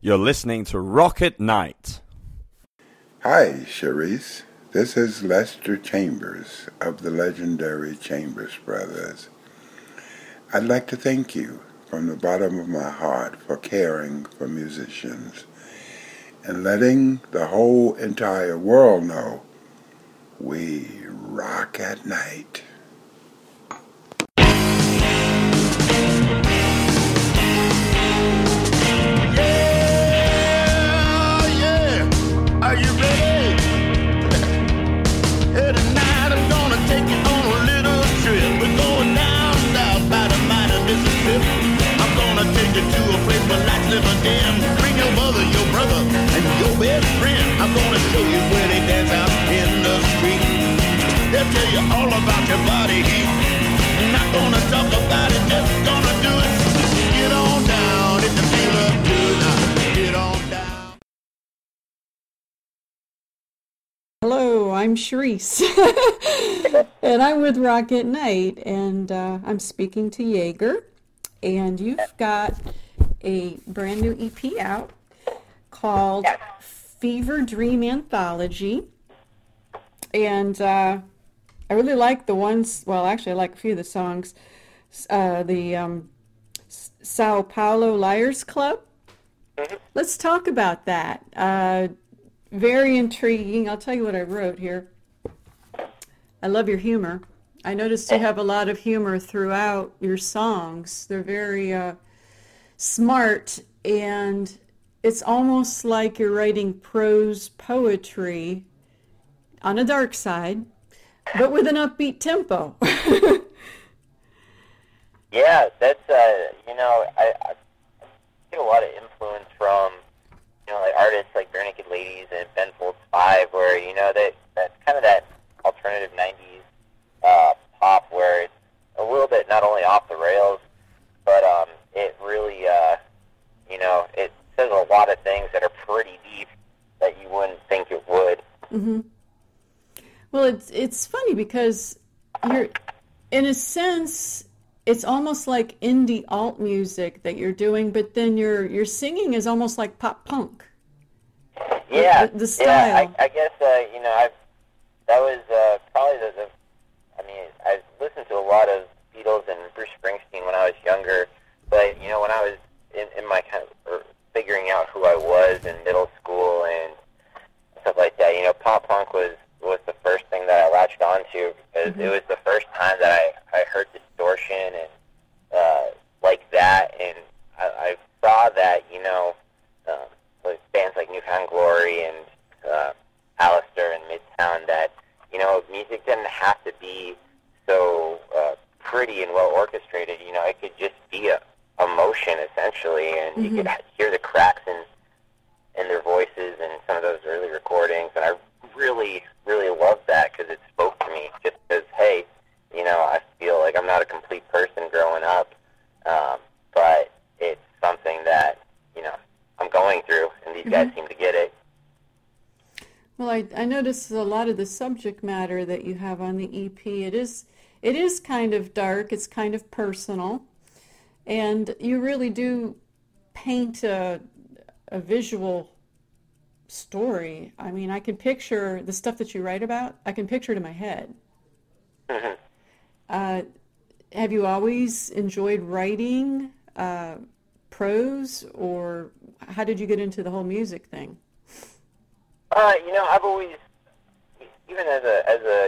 You're listening to Rock at Night. Hi, Cherise. This is Lester Chambers of the legendary Chambers Brothers. I'd like to thank you from the bottom of my heart for caring for musicians and letting the whole entire world know we rock at night. Dim. Bring your mother, your brother, and your best friend. I'm gonna show you where they dance out in the street. They'll tell you all about your body heat. Not gonna talk about it, just gonna do it. Get on down get on down. Hello, I'm Sharice, and I'm with Rock at Night, and uh, I'm speaking to Jaeger. And you've got a brand new EP out called Fever Dream Anthology. And uh, I really like the ones, well, actually, I like a few of the songs. Uh, the um, Sao Paulo Liars Club. Let's talk about that. Uh, very intriguing. I'll tell you what I wrote here. I love your humor. I noticed you have a lot of humor throughout your songs. They're very uh, smart, and it's almost like you're writing prose poetry on a dark side, but with an upbeat tempo. Yeah, that's uh, you know, I, I get a lot of influence from you know like artists like Barenaked Ladies and Ben Folds Five, where you know that that's kind of that alternative '90s uh, pop where it's a little bit not only off the rails, but um, it really uh, you know it says a lot of things that are pretty deep that you wouldn't think it would. hmm Well, it's it's funny because you're, in a sense, it's almost like indie alt music that you're doing, but then your your singing is almost like pop punk. Yeah, the, the yeah. I, I guess uh, you know I've that was uh, probably the, the. I mean, I listened to a lot of Beatles and Bruce Springsteen when I was younger, but you know when I was in, in my kind of figuring out who I was in middle school and stuff like that, you know, pop punk was was the first thing that I latched onto because it was the first time that I I heard distortion and uh, like that, and I, I saw that you know um, with bands like New Found Glory and uh, Allister and Midtown that you know music didn't have to be so uh, pretty and well orchestrated. You know, it could just be a emotion essentially, and you could hear the cracks in in their voices and some of those early recordings, and I really really loved that because it spoke to me. Just because hey, you know, I feel like I'm not a complete person growing up, um, but it's something that you know I'm going through, and these guys seem to get it. Well, I, I notice a lot of the subject matter that you have on the EP. It is it is kind of dark. It's kind of personal, and you really do paint a a visual story. I mean, I can picture the stuff that you write about. I can picture it in my head. Uh, have you always enjoyed writing uh, prose, or how did you get into the whole music thing? Uh, you know, I've always, even as a as a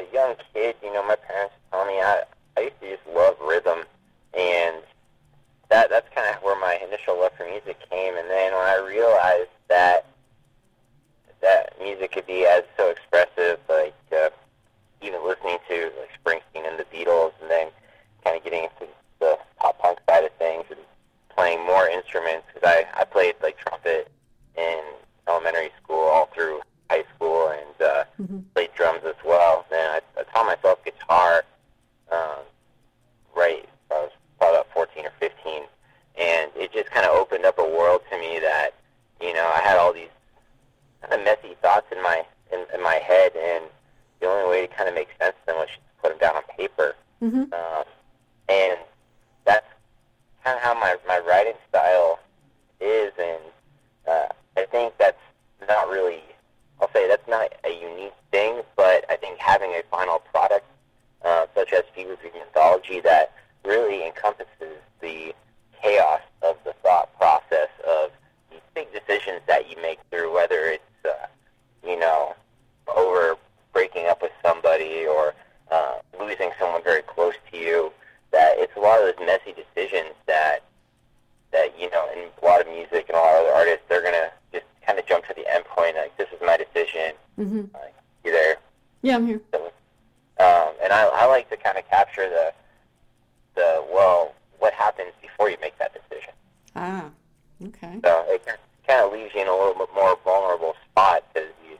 kind of leaves you in a little bit more vulnerable spot because you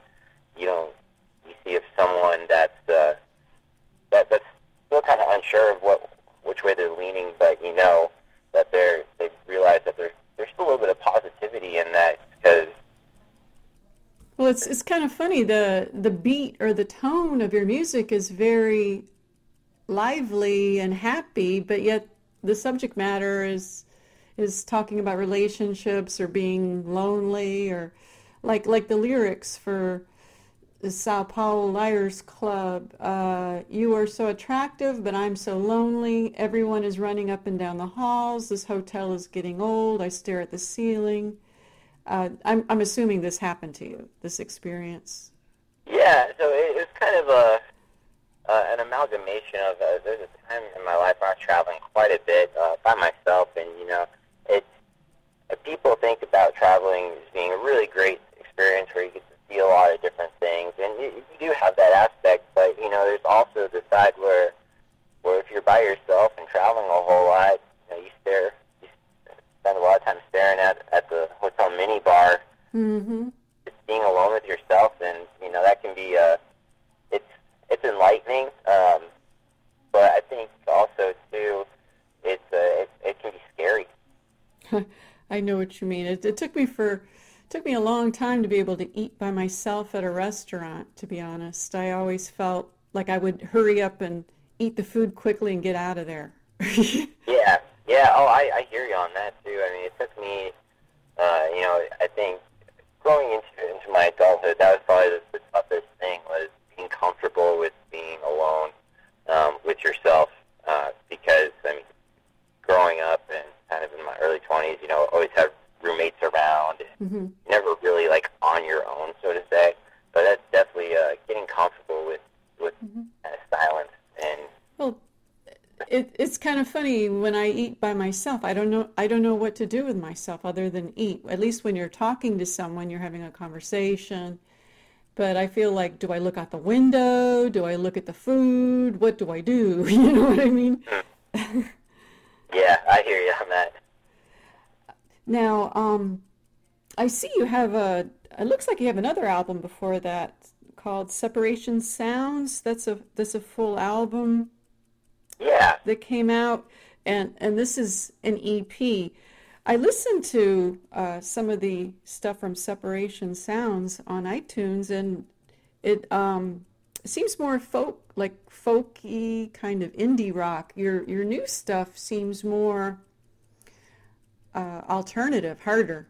you don't you see if someone that's uh, that that's still kind of unsure of what which way they're leaning, but you know that they're they realize that there's there's still a little bit of positivity in that because Well, it's it's kind of funny. The the beat or the tone of your music is very lively and happy, but yet the subject matter is is talking about relationships or being lonely or like like the lyrics for the Sao Paulo Liars Club. Uh, you are so attractive, but I'm so lonely. Everyone is running up and down the halls. This hotel is getting old. I stare at the ceiling. Uh, I'm, I'm assuming this happened to you, this experience. Yeah, so it, it's kind of a uh, an amalgamation of uh, there's a time in my life where I was traveling quite a bit uh, by myself, and you know, it's people think about traveling as being a really great experience where you get to see a lot of different things, and you, you do have that aspect, but you know, there's also the side where where if you're by yourself and traveling a whole lot, you know, you stare, you spend a lot of time staring at at the hotel mini bar Mm-hmm. just being alone with yourself, and you know that can be uh, it's it's enlightening. Um, but I think also too, it's uh, it, it can be scary. I know what you mean. It, it took me for took me a long time to be able to eat by myself at a restaurant. To be honest, I always felt like I would hurry up and eat the food quickly and get out of there. Yeah, yeah. Oh, I, I hear you on that too. I mean, it took me, uh, you know, I think growing into into my adulthood, that was probably the, the toughest thing was being comfortable with being alone um, with yourself. 20s, you know, always have roommates around, mm-hmm. never really like on your own, so to say. But that's definitely uh, getting comfortable with with mm-hmm. kind of silence and. Well, it, it's kind of funny when I eat by myself. I don't know. I don't know what to do with myself other than eat. At least when you're talking to someone, you're having a conversation. But I feel like, do I look out the window? Do I look at the food? What do I do? You know what I mean? Hmm. yeah, I hear you on that. Now, um, I see you have a. It looks like you have another album before that called Separation Sounds. That's a that's a full album. Yeah. that came out, and and this is an EP. I listened to uh, some of the stuff from Separation Sounds on iTunes, and it um, seems more folk, like folky kind of indie rock. Your your new stuff seems more uh, alternative, harder.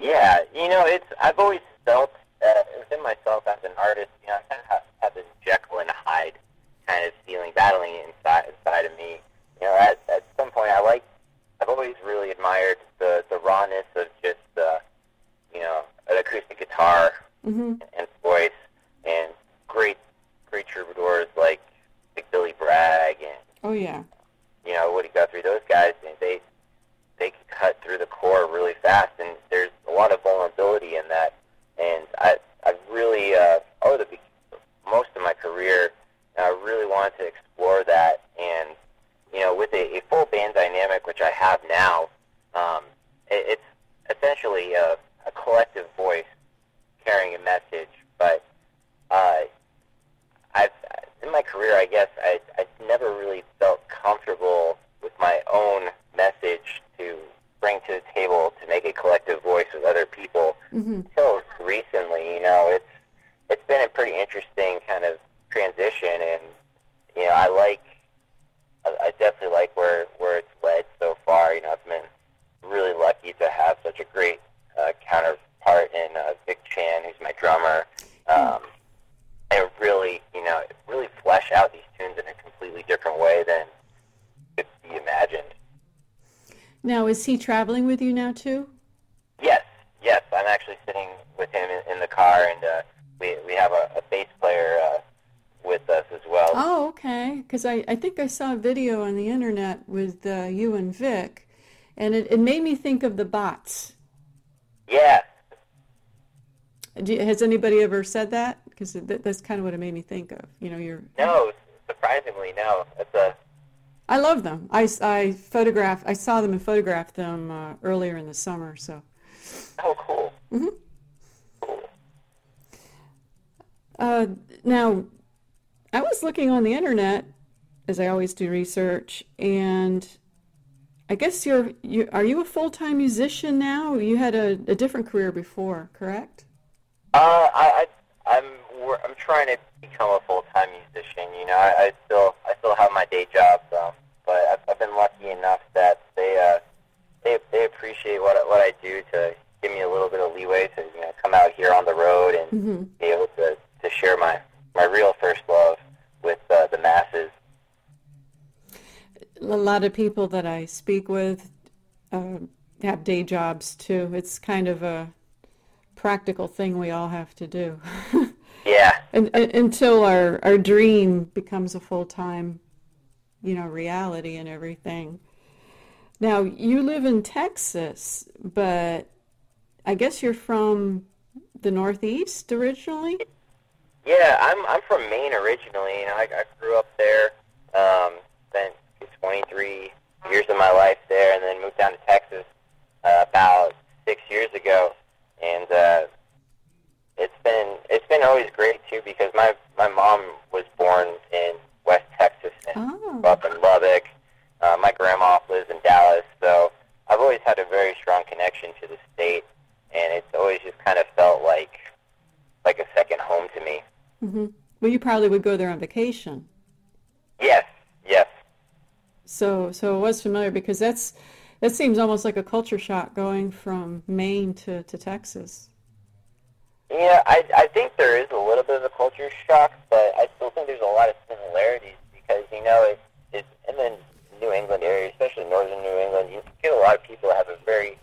Yeah, you know, it's I've always felt uh, within myself as an artist, you know, I kind of have, have this Jekyll and Hyde kind of feeling battling inside inside of me. You know, at at some point, I like I've always really admired the the rawness of just uh, you know an acoustic guitar hmm and great great troubadours like like Billy Bragg and Oh yeah, you know Woody Guthrie. Those guys, and they they can cut through the core really fast, and there's a lot of vulnerability in that. And I I really uh, over the be- most of my career, I really wanted to explore that. And you know, with a, a full band dynamic, which I have now, um, it, it's essentially a, a collective voice carrying a message. But uh, I've in my career, I guess I I never really felt comfortable with my own message to bring to the table to make a collective voice with other people hmm until recently. You know, it's it's been a pretty interesting kind of transition, and you know, I like I, I definitely like where where it's led so far. You know, I've been really lucky to have such a great uh, counterpart in uh, Vic Chan, who's my drummer. Um, and really, you know, really flesh out these tunes in a completely different way than could be imagined. Now is he traveling with you now too? Yes, yes, I'm actually sitting with him in, in the car, and uh, we we have a, a bass player uh, with us as well. Oh, okay. Because I, I think I saw a video on the internet with uh, you and Vic, and it, it made me think of the bots. Yeah, you- has anybody ever said that? Because that, that's kind of what it made me think of. You know, you're. No, surprisingly, no. That's a I love them. I, I photograph. I saw them and photographed them uh, earlier in the summer. So oh cool. uh, now, I was looking on the internet, as I always do research, and I guess you're you are you a full time musician now? You had a, a different career before, correct? Uh, I, I I'm I'm trying to become a full time musician. You know, I, I still I still have my day job, um, but I've, I've been lucky enough that they uh they they appreciate what what I do to give me a little bit of leeway to you know come out here on the road and be able to to share my my real first love with uh, the masses. a lot of people that I speak with uh, have day jobs too. It's kind of a practical thing we all have to do. Yeah. and, and- until our, our dream becomes a full time, you know, reality and everything. Now, you live in Texas, but I guess you're from the Northeast originally? Yeah, I'm I'm from Maine originally. You know, I, I grew up there, um, spent 23 years of my life there, and then moved down to Texas uh, about six years ago. And uh, it's been it's been always great too because my my mom was born in West Texas and Oh. up in Lubbock. Uh, my grandma lives in Dallas, so I've always had a very strong connection to the state, and it's always just kind of felt like like a second home to me. hmm Well, you probably would go there on vacation. Yes, yes. So, so it was familiar because that's that seems almost like a culture shock going from Maine to, to Texas. Yeah, I I think there is a little bit of a culture shock, but I still think there's a lot of similarities because you know it it's in the New England area, especially northern New England. You get a lot of people that have a very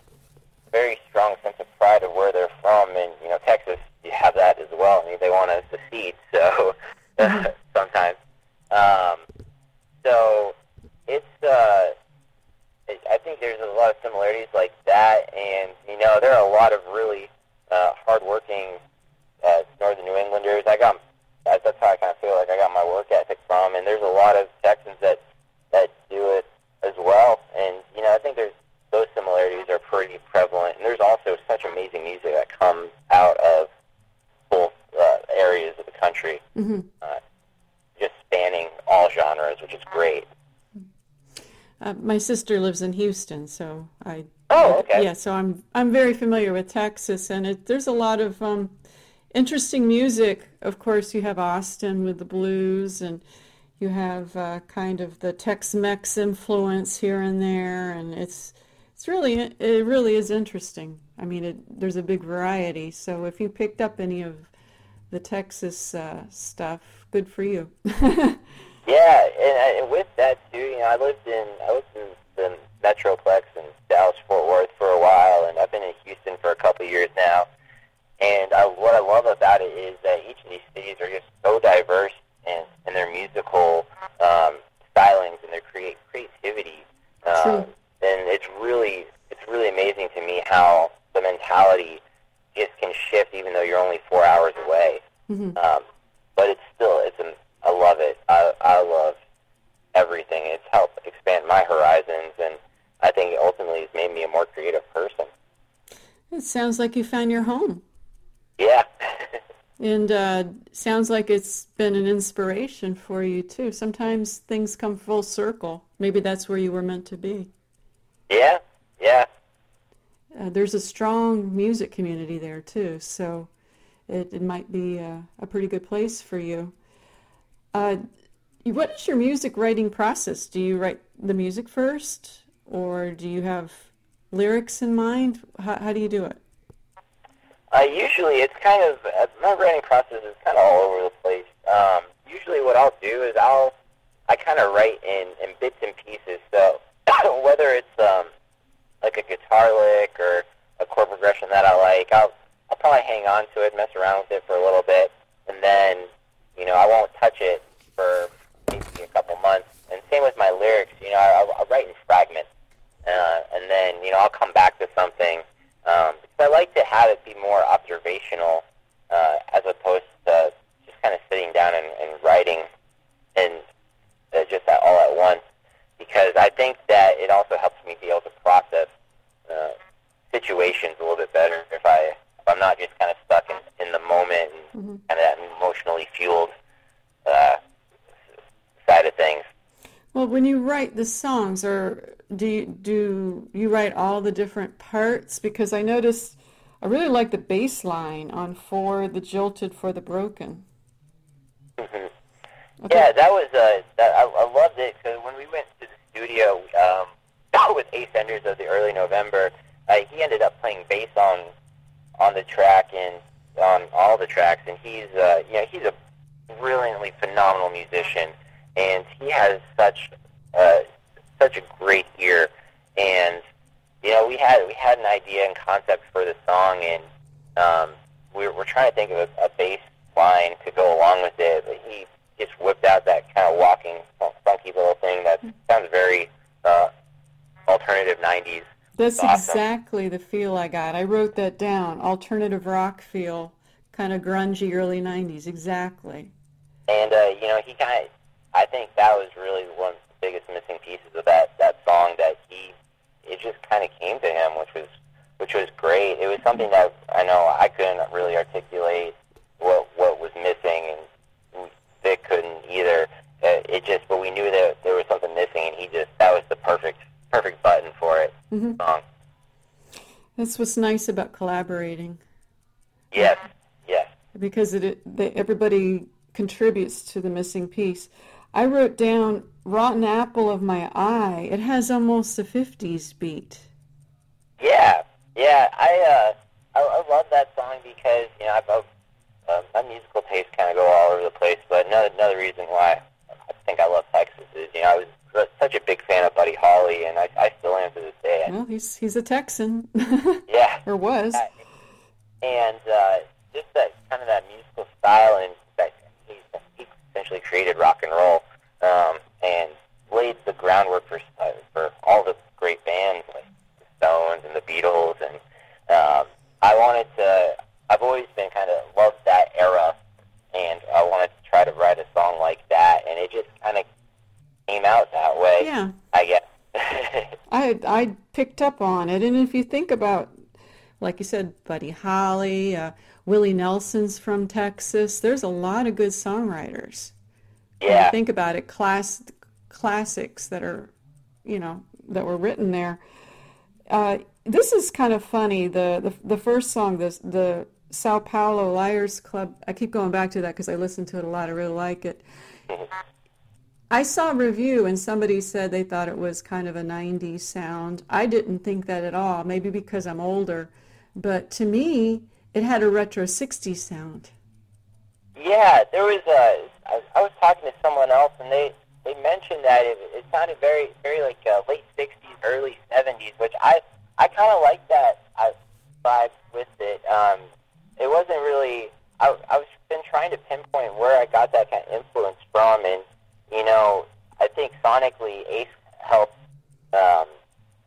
very strong sense of pride of where they're from, and you know Texas, you have that as well. I mean, they want to secede, so sometimes. Um, so it's uh, it, I think there's a lot of similarities like that, and you know there are a lot of really uh, hardworking uh, northern New Englanders. I got that, that's how I kind of feel like I got my work ethic from, and there's a lot of Texans that that do it as well, and you know I think there's those similarities are pretty prevalent, and there's also such amazing music that comes out of both uh, areas of the country, hmm uh, just spanning all genres, which is great. Uh, my sister lives in Houston, so I. Oh, okay. Yeah, so I'm I'm very familiar with Texas, and it, there's a lot of um, interesting music. Of course, you have Austin with the blues, and you have uh, kind of the Tex-Mex influence here and there, and it's it's really it really is interesting. I mean, it, there's a big variety. So if you picked up any of the Texas uh, stuff, good for you. Yeah, and, and with that too, you know, I lived in I lived in the Metroplex in Dallas Fort Worth for a while, and I've been in Houston for a couple of years now. And I, what I love about it is that each of these cities are just so diverse in, in their musical um, stylings and their create creativity. Um, True. and it's really it's really amazing to me how the mentality just can shift, even though you're only four hours away. Mhm. Um, but it's still it's an, I love it. I I love everything. It's helped expand my horizons, and I think it ultimately has made me a more creative person. It sounds like you found your home. Yeah. And uh, sounds like it's been an inspiration for you too. Sometimes things come full circle. Maybe that's where you were meant to be. yeah. Yeah. Uh, there's a strong music community there too, so it, it might be a, a pretty good place for you. Uh, what is your music writing process? Do you write the music first, or do you have lyrics in mind? How, how do you do it? Uh, usually, it's kind of uh, my writing process is kind of all over the place. Um, usually, what I'll do is I'll I kind of write in in bits and pieces. So whether it's um, like a guitar lick or a chord progression that I like, I'll I'll probably hang on to it, mess around with it for a little bit, and then you know I won't touch it for maybe a couple months. And same with my lyrics. You know, I, I'll write in fragments, uh, and then you know I'll come back to something. Um, I like to have it be more observational uh, as opposed to just kind of sitting down and, and writing and uh, just that all at once because I think that it also helps me be able to process uh, situations a little bit better if I if I'm not just kind of stuck in, in the moment and mm-hmm. kind of that emotionally fueled uh, side of things. Well, when you write the songs, or do you, do you write all the different parts? Because I noticed I really like the bass line on "For the Jilted, for the Broken." hmm Yeah, that was uh, that, I, I loved it because when we went to the studio um, with Ace Enders of the early November, uh, he ended up playing bass on on the track and on all the tracks, and he's uh, you know he's a brilliantly phenomenal musician, and he has such uh, such a great ear, and you know we had we had an idea and concept for the song, and um, we're we're trying to think of a, a bass line to go along with it, but he just whipped out that kind of walking funky little thing that sounds very uh, alternative '90s. That's Awesome. exactly the feel I got. I wrote that down. Alternative rock feel, kind of grungy early '90s. Exactly. And uh, you know, he kind of, I think that was really one of the biggest missing pieces of that that song. That he, it just kind of came to him, which was which was great. It was something that I know I couldn't really articulate what what was missing, and Vic couldn't either. Uh, it just, but we knew that there was something missing, and he just that was the perfect perfect button for it. Mhm. Song. That's what's nice about collaborating, Yes, yes. because it, it they, everybody contributes to the missing piece. I wrote down "Rotten Apple of My Eye." It has almost a '50s beat. Yeah, yeah. I uh, I, I love that song because you know I've, I've uh, my musical tastes kind of go all over the place. But another another reason why I think I love Texas is you know I was such a big fan of Buddy Holly, and I, I still am to this day. Well, he's he's a Texan, Yeah, or was. and uh, just that kind of that musical style, and that he, he essentially created rock and roll, um, and laid the groundwork for uh, for all the great bands like the Stones and the Beatles, and um, I wanted to. I've always been kind of loved that era, and I wanted to try to write a song like that, and it just kind of came out that way. Yeah. I guess. I I picked up on it, and if you think about, like you said, Buddy Holly, uh, Willie Nelson's from Texas. There's a lot of good songwriters. Yeah. think about it, class classics that are, you know, that were written there. Uh, this is kind of funny. The the, the first song, the the Sao Paulo Liars Club. I keep going back to that because I listen to it a lot. I really like it. I saw a review and somebody said they thought it was kind of a 90s sound. I didn't think that at all, maybe because I'm older. But to me, it had a retro 60s sound. Yeah, there was a. I, I was talking to someone else, and they they mentioned that it, it sounded very very like uh, late '60s, early '70s, which I I kind of like that uh, vibe with it. Um, it wasn't really. I I was been trying to pinpoint where I got that kind of influence from, and you know, I think sonically Ace helped um,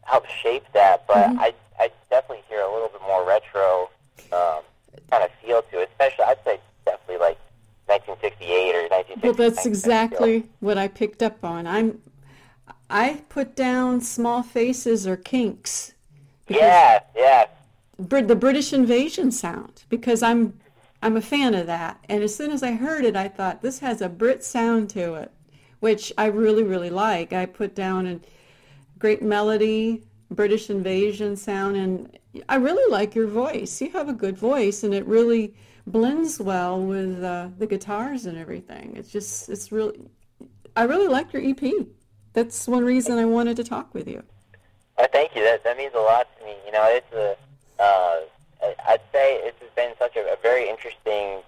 helped shape that, but I I definitely hear a little bit more retro um, kind of feel to it, especially I'd say definitely like 1968 or 1969. Well, that's of feel. exactly what I picked up on. I'm I put down small faces or kinks. Yeah, yeah, the British invasion sound because I'm I'm a fan of that. And as soon as I heard it, I thought this has a Brit sound to it, which I really really like. I put down a great melody, British invasion sound, and I really like your voice. You have a good voice, and it really blends well with uh, the guitars and everything. It's just it's really I really like your EP. That's one reason I wanted to talk with you. Uh, thank you. That that means a lot to me. You know, it's a. Uh, I'd say it's been such a, a very interesting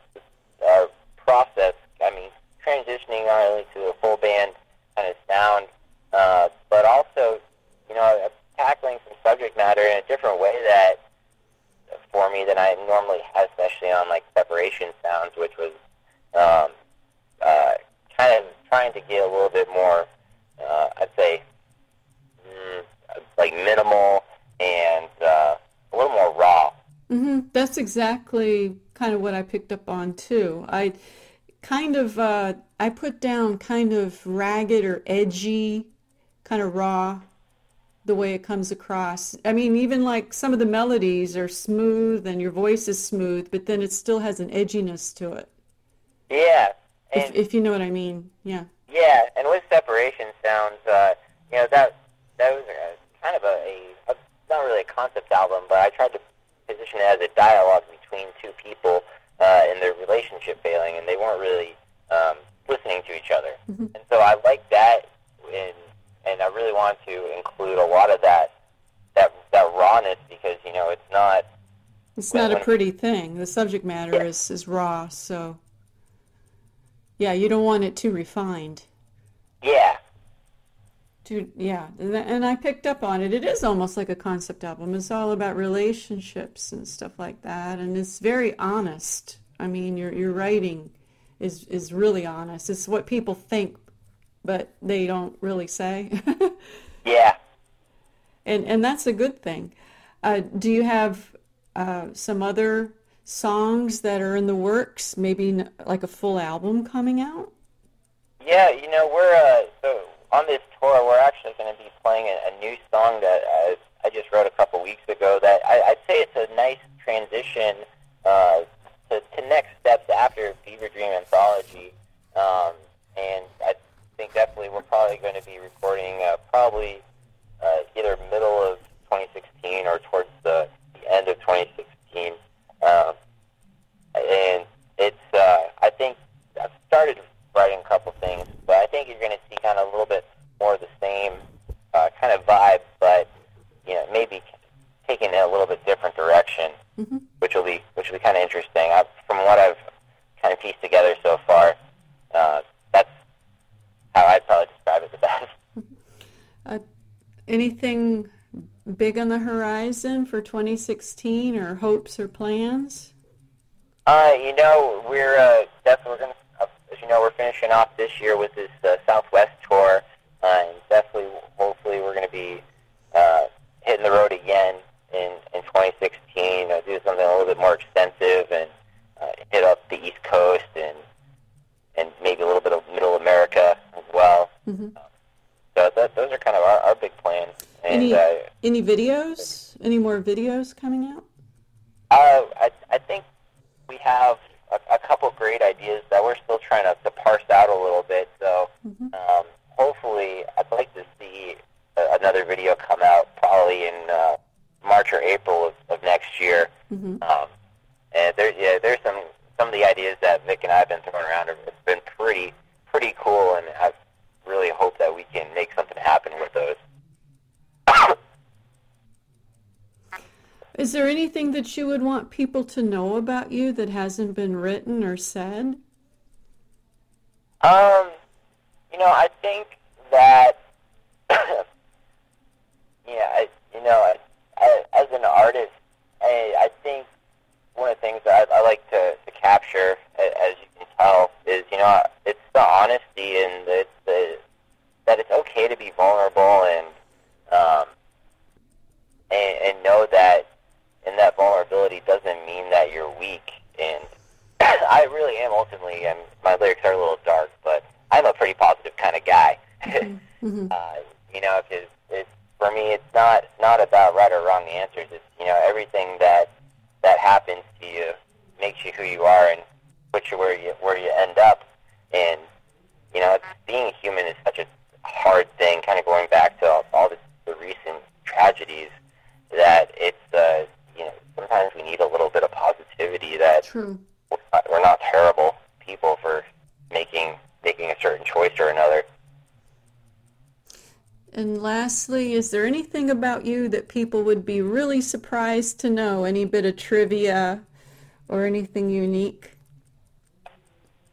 uh, process. I mean, transitioning not only to a full band kind of sound, uh, but also, you know, tackling some subject matter in a different way that for me than I normally have, especially on like separation sounds, which was um, uh, kind of trying to get a little bit more, uh, I'd say, mm, like minimal and uh, a little more raw. hmm That's exactly kind of what I picked up on too. I kind of uh, I put down kind of ragged or edgy, kind of raw, the way it comes across. I mean, even like some of the melodies are smooth and your voice is smooth, but then it still has an edginess to it. Yeah, If, if you know what I mean, yeah. yeah, and with separation sounds, uh, you know that that was uh, kind of a, a, a not really a concept album, but I tried to position it as a dialogue between two people uh, in their relationship failing, and they weren't really um, listening to each other. And so I like that, and and I really want to include a lot of that that that rawness because you know it's not It's not a pretty thing. The subject matter Yeah. is, is raw, so yeah, you don't want it too refined. yeah Too, yeah, and and I picked up on it. It is almost like a concept album. It's all about relationships and stuff like that, and it's very honest. I mean, your your writing is is really honest. It's what people think, but they don't really say, yeah and and that's a good thing. Uh, do you have uh, some other songs that are in the works? Maybe n- like a full album coming out? Yeah, you know, we're uh, so on this tour. We're actually going to be playing a, a new song that I, I just wrote a couple weeks ago. That I, I'd say it's a nice transition uh, to, to next steps after Fever Dream Anthology. Um, and I think definitely we're probably going to be recording uh, probably uh, either middle of 2016 or towards the, the end of 2016. Um, and it's uh, I think I've started writing a couple things, but I think you're going to see kind of a little bit more of the same uh, kind of vibe, but you know maybe taking it a little bit different direction, which will be which will be kind of interesting. I, from what I've kind of pieced together so far, uh, that's how I'd probably describe it the best. Uh, anything big on the horizon for 2016 or hopes or plans? Uh, you know, we're uh, definitely we're gonna, uh, as you know, we're finishing off this year with this uh, Southwest tour, uh, and definitely, hopefully, we're going to be uh, hitting the road again in in 2016. Uh, do something a little bit more extensive and uh, hit up the East Coast and and maybe a little bit of Middle America as well. Mhm. So that, those are kind of our, our big plans. And Any uh, any videos? Any more videos coming out? Uh, I, I think we have a, a couple great ideas that we're still trying to, to parse out a little bit. So um, hopefully, I'd like to see a, another video come out probably in uh, March or April of, of next year. Mhm. Um, and there, yeah, there's some some of the ideas that Vic and I have been throwing around have been pretty pretty cool, and I really hope that we can make something happen with those. Is there anything you would want people to know about you that hasn't been written or said? Um, you know, I think that, yeah, I, you know, I, I, as an artist, I, I think one of the things that I, I like to, to capture, as you can tell, is you know, it's the honesty and the, the that it's okay to be vulnerable and um, and, and know that and that vulnerability doesn't mean that you're weak. And I really am ultimately, and my lyrics are a little dark, but I'm a pretty positive kind of guy. Mhm. uh, you know, because it's for me, it's not not about right or wrong answers. It's you know everything that that happens to you makes you who you are and puts you where you where you end up. And you know, it's, being human is such a hard thing. Kind of going back to all, all the, the recent tragedies, that it's uh, you know sometimes we need a little bit of True. we're not, we're not terrible people for making making a certain choice or another. And lastly, is there anything about you that people would be really surprised to know? Any bit of trivia or anything unique?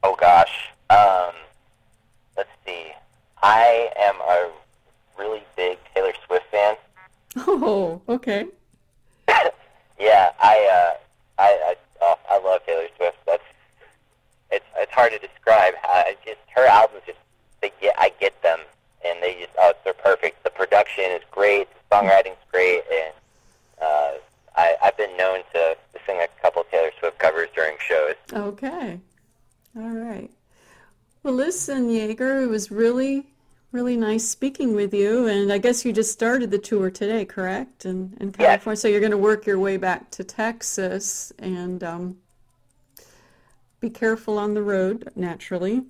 Oh gosh. Um, let's see. I am a really big Taylor Swift fan. Oh, okay. Yeah, I uh, I I, oh, I love Taylor Swift. That's it's it's hard to describe. I just her albums just they get I get them and they just oh they're perfect. The production is great, the songwriting's great, and uh, I I've been known to, to sing a couple Taylor Swift covers during shows. Okay. All right. Well, listen, Jaeger, it was really, really nice speaking with you. And I guess you just started the tour today, correct? And in, in California, Yes. so you're going to work your way back to Texas and um, be careful on the road, naturally.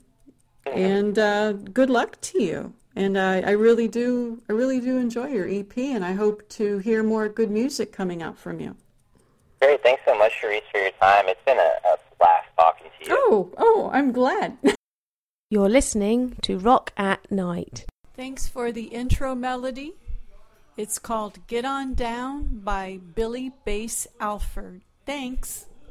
And uh, good luck to you. And I, I really do, I really do enjoy your EP, and I hope to hear more good music coming out from you. Great. Thanks so much, Sharice, for your time. It's been a, a blast talking to you. Oh, oh, I'm glad. You're listening to Rock at Night. Thanks for the intro melody. It's called Get On Down by Billy Bass Alford. Thanks.